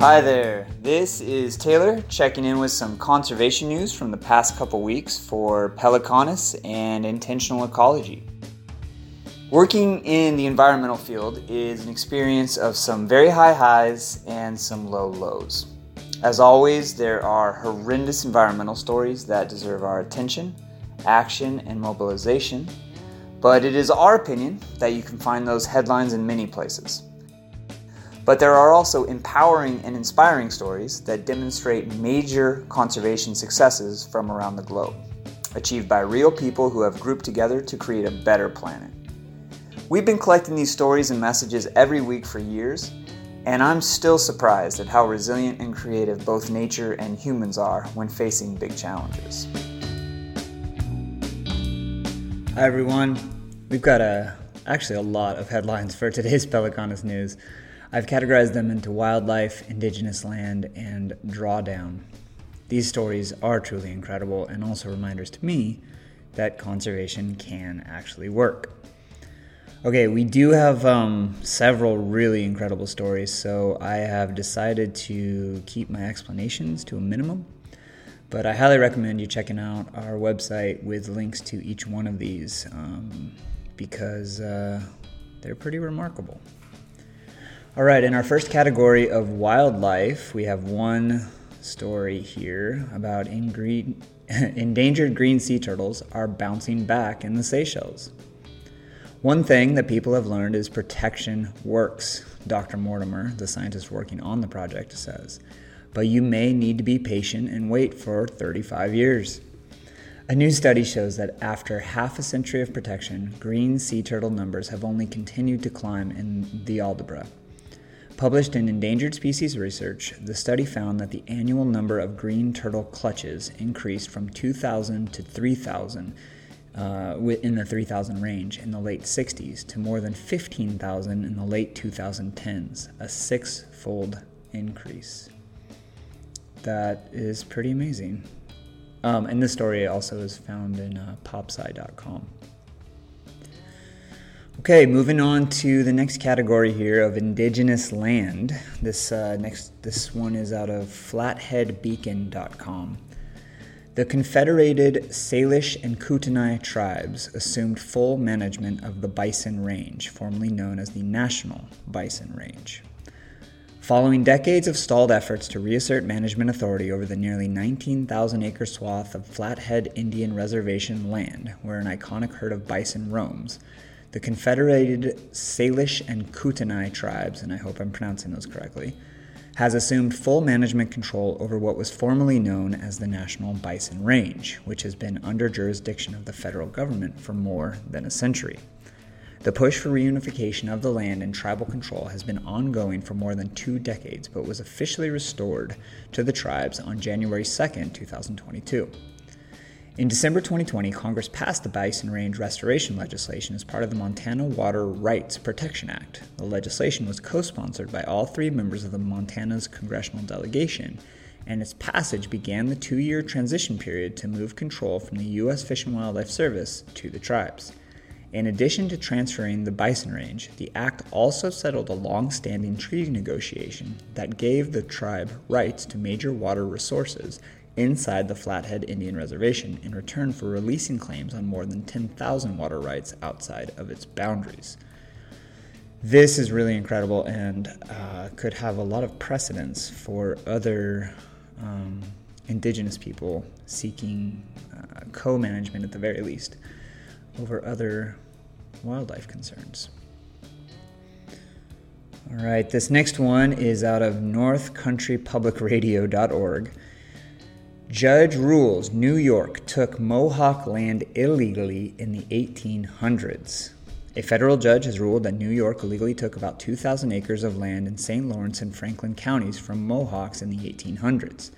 Hi there, this is Taylor checking in with some conservation news from the past couple weeks for Pelecanus and intentional ecology. Working in the environmental field is an experience of some very high highs and some low lows. As always, there are horrendous environmental stories that deserve our attention, action, and mobilization, but it is our opinion that you can find those headlines in many places. But there are also empowering and inspiring stories that demonstrate major conservation successes from around the globe, achieved by real people who have grouped together to create a better planet. We've been collecting these stories and messages every week for years, and I'm still surprised at how resilient and creative both nature and humans are when facing big challenges. Hi everyone. We've got a actually a lot of headlines for today's Pelecanus news. I've categorized them into wildlife, indigenous land, and drawdown. These stories are truly incredible and also reminders to me that conservation can actually work. Okay, we do have um, several really incredible stories, so I have decided to keep my explanations to a minimum. But I highly recommend you checking out our website with links to each one of these um, because uh, they're pretty remarkable. All right, in our first category of wildlife, we have one story here about endangered green sea turtles are bouncing back in the Seychelles. One thing that people have learned is protection works, Dr. Mortimer, the scientist working on the project, says. But you may need to be patient and wait for 35 years. A new study shows that after half a century of protection, green sea turtle numbers have only continued to climb in the Aldabra. Published in Endangered Species Research, the study found that the annual number of green turtle clutches increased from 2,000 to 3,000 uh, in the 3,000 range in the late 60s to more than 15,000 in the late 2010s, a six fold increase. That is pretty amazing. Um, and this story also is found in uh, popsci.com. Okay, moving on to the next category here of indigenous land. This uh, next, this one is out of flatheadbeacon.com. The Confederated Salish and Kootenai tribes assumed full management of the Bison Range, formerly known as the National Bison Range. Following decades of stalled efforts to reassert management authority over the nearly 19,000 acre swath of Flathead Indian Reservation land, where an iconic herd of bison roams, the Confederated Salish and Kootenai tribes, and I hope I'm pronouncing those correctly, has assumed full management control over what was formerly known as the National Bison Range, which has been under jurisdiction of the federal government for more than a century. The push for reunification of the land and tribal control has been ongoing for more than two decades, but was officially restored to the tribes on January 2, 2022. In December 2020, Congress passed the Bison Range restoration legislation as part of the Montana Water Rights Protection Act. The legislation was co sponsored by all three members of the Montana's congressional delegation, and its passage began the two year transition period to move control from the U.S. Fish and Wildlife Service to the tribes. In addition to transferring the bison range, the act also settled a long standing treaty negotiation that gave the tribe rights to major water resources inside the Flathead Indian Reservation in return for releasing claims on more than 10,000 water rights outside of its boundaries. This is really incredible and uh, could have a lot of precedence for other um, indigenous people seeking uh, co management at the very least over other wildlife concerns. All right, this next one is out of northcountrypublicradio.org. Judge rules New York took Mohawk land illegally in the 1800s. A federal judge has ruled that New York illegally took about 2,000 acres of land in St. Lawrence and Franklin counties from Mohawks in the 1800s.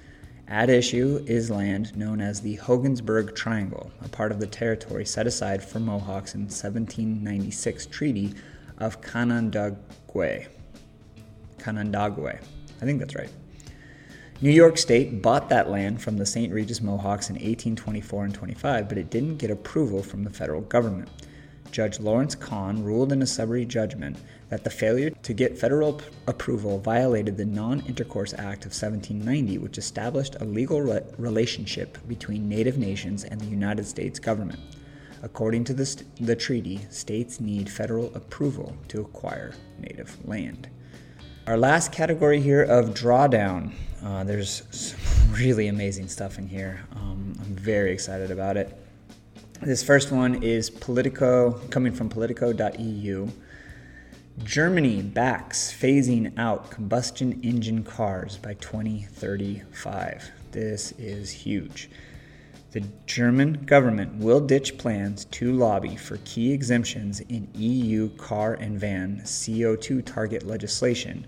At issue is land known as the Hogansburg Triangle, a part of the territory set aside for Mohawks in 1796 Treaty of Canandaigua. Canandaigua. I think that's right. New York State bought that land from the St. Regis Mohawks in 1824 and 25, but it didn't get approval from the federal government. Judge Lawrence Kahn ruled in a summary judgment that the failure to get federal p- approval violated the Non Intercourse Act of 1790, which established a legal re- relationship between Native nations and the United States government. According to the, st- the treaty, states need federal approval to acquire native land. Our last category here of drawdown. Uh, there's some really amazing stuff in here. Um, I'm very excited about it. This first one is Politico, coming from politico.eu. Germany backs phasing out combustion engine cars by 2035. This is huge. The German government will ditch plans to lobby for key exemptions in EU car and van CO2 target legislation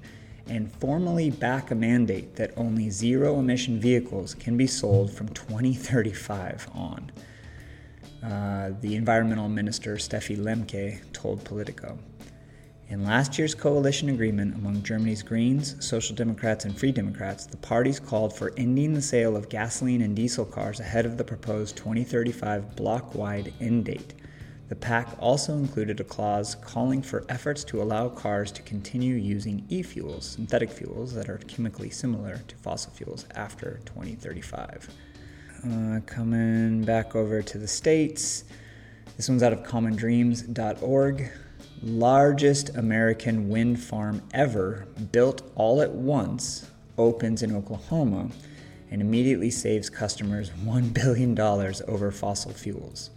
and formally back a mandate that only zero emission vehicles can be sold from 2035 on. Uh, the environmental minister Steffi Lemke told Politico. In last year's coalition agreement among Germany's Greens, Social Democrats, and Free Democrats, the parties called for ending the sale of gasoline and diesel cars ahead of the proposed 2035 block wide end date. The pact also included a clause calling for efforts to allow cars to continue using e fuels, synthetic fuels that are chemically similar to fossil fuels, after 2035. Uh, coming back over to the States, this one's out of commondreams.org largest American wind farm ever, built all at once, opens in Oklahoma and immediately saves customers $1 billion over fossil fuels.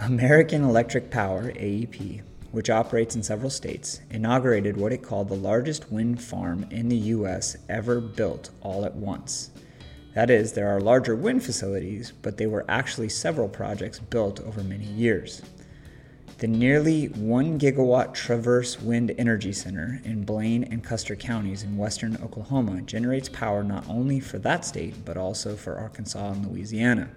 American Electric Power, AEP, which operates in several states, inaugurated what it called the largest wind farm in the U.S. ever built all at once. That is, there are larger wind facilities, but they were actually several projects built over many years. The nearly 1 gigawatt Traverse Wind Energy Center in Blaine and Custer counties in western Oklahoma generates power not only for that state, but also for Arkansas and Louisiana.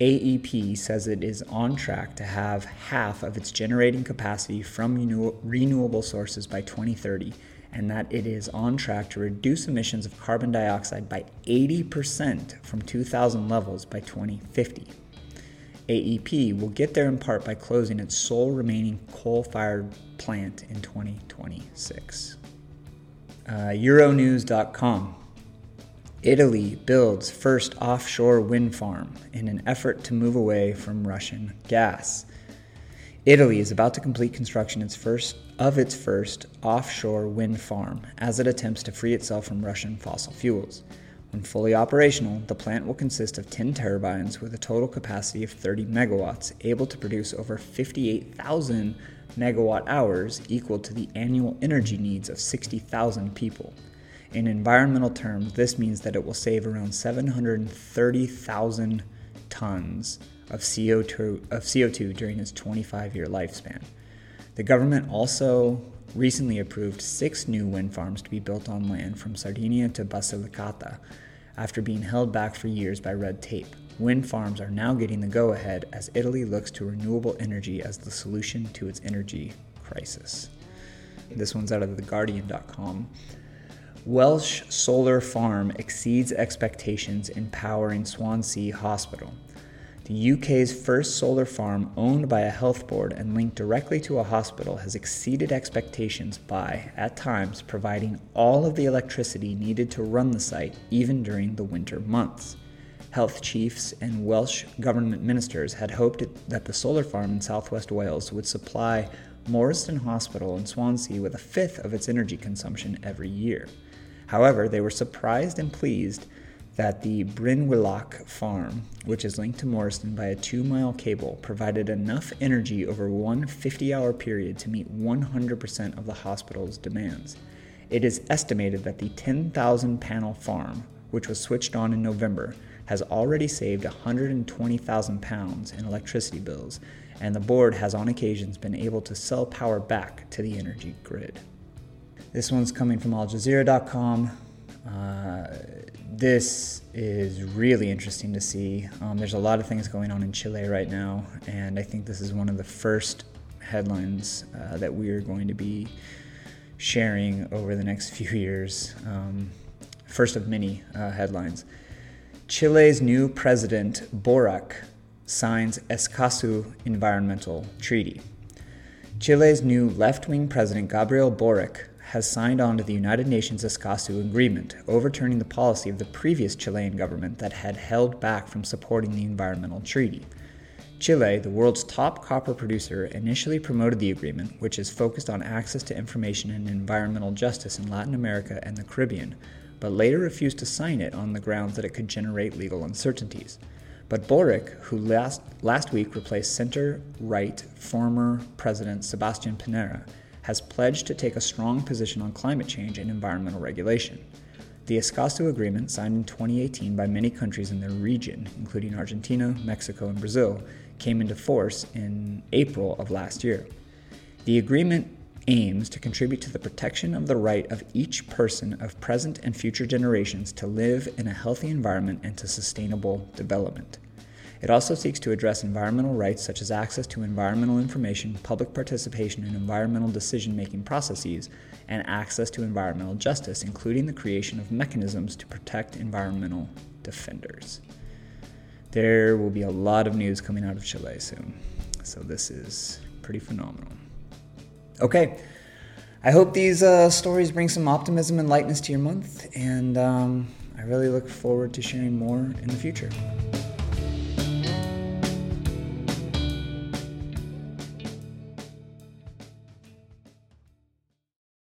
AEP says it is on track to have half of its generating capacity from renew- renewable sources by 2030, and that it is on track to reduce emissions of carbon dioxide by 80% from 2000 levels by 2050. AEP will get there in part by closing its sole remaining coal fired plant in 2026. Uh, Euronews.com Italy builds first offshore wind farm in an effort to move away from Russian gas. Italy is about to complete construction its first, of its first offshore wind farm as it attempts to free itself from Russian fossil fuels. When fully operational, the plant will consist of 10 turbines with a total capacity of 30 megawatts, able to produce over 58,000 megawatt hours, equal to the annual energy needs of 60,000 people. In environmental terms, this means that it will save around 730,000 tons of CO2, of CO2 during its 25 year lifespan. The government also recently approved six new wind farms to be built on land from Sardinia to Basilicata after being held back for years by red tape. Wind farms are now getting the go ahead as Italy looks to renewable energy as the solution to its energy crisis. This one's out of theguardian.com. Welsh solar farm exceeds expectations in powering Swansea Hospital. The UK's first solar farm, owned by a health board and linked directly to a hospital, has exceeded expectations by, at times, providing all of the electricity needed to run the site, even during the winter months. Health chiefs and Welsh government ministers had hoped that the solar farm in southwest Wales would supply Morriston Hospital in Swansea with a fifth of its energy consumption every year. However, they were surprised and pleased that the Brynwhilach farm, which is linked to Morriston by a two mile cable, provided enough energy over one 50 hour period to meet 100% of the hospital's demands. It is estimated that the 10,000 panel farm, which was switched on in November, has already saved 120,000 pounds in electricity bills, and the board has on occasions been able to sell power back to the energy grid. This one's coming from AlJazeera.com. Uh, this is really interesting to see. Um, there's a lot of things going on in Chile right now, and I think this is one of the first headlines uh, that we are going to be sharing over the next few years. Um, first of many uh, headlines. Chile's new president, Boric, signs Escazú Environmental Treaty. Chile's new left wing president, Gabriel Boric, has signed on to the United Nations Escazú Agreement, overturning the policy of the previous Chilean government that had held back from supporting the environmental treaty. Chile, the world's top copper producer, initially promoted the agreement, which is focused on access to information and environmental justice in Latin America and the Caribbean, but later refused to sign it on the grounds that it could generate legal uncertainties. But Boric, who last, last week replaced center right former President Sebastian Pinera, has pledged to take a strong position on climate change and environmental regulation. The Escazú Agreement, signed in 2018 by many countries in the region, including Argentina, Mexico, and Brazil, came into force in April of last year. The agreement aims to contribute to the protection of the right of each person of present and future generations to live in a healthy environment and to sustainable development. It also seeks to address environmental rights such as access to environmental information, public participation in environmental decision making processes, and access to environmental justice, including the creation of mechanisms to protect environmental defenders. There will be a lot of news coming out of Chile soon, so this is pretty phenomenal. Okay, I hope these uh, stories bring some optimism and lightness to your month, and um, I really look forward to sharing more in the future.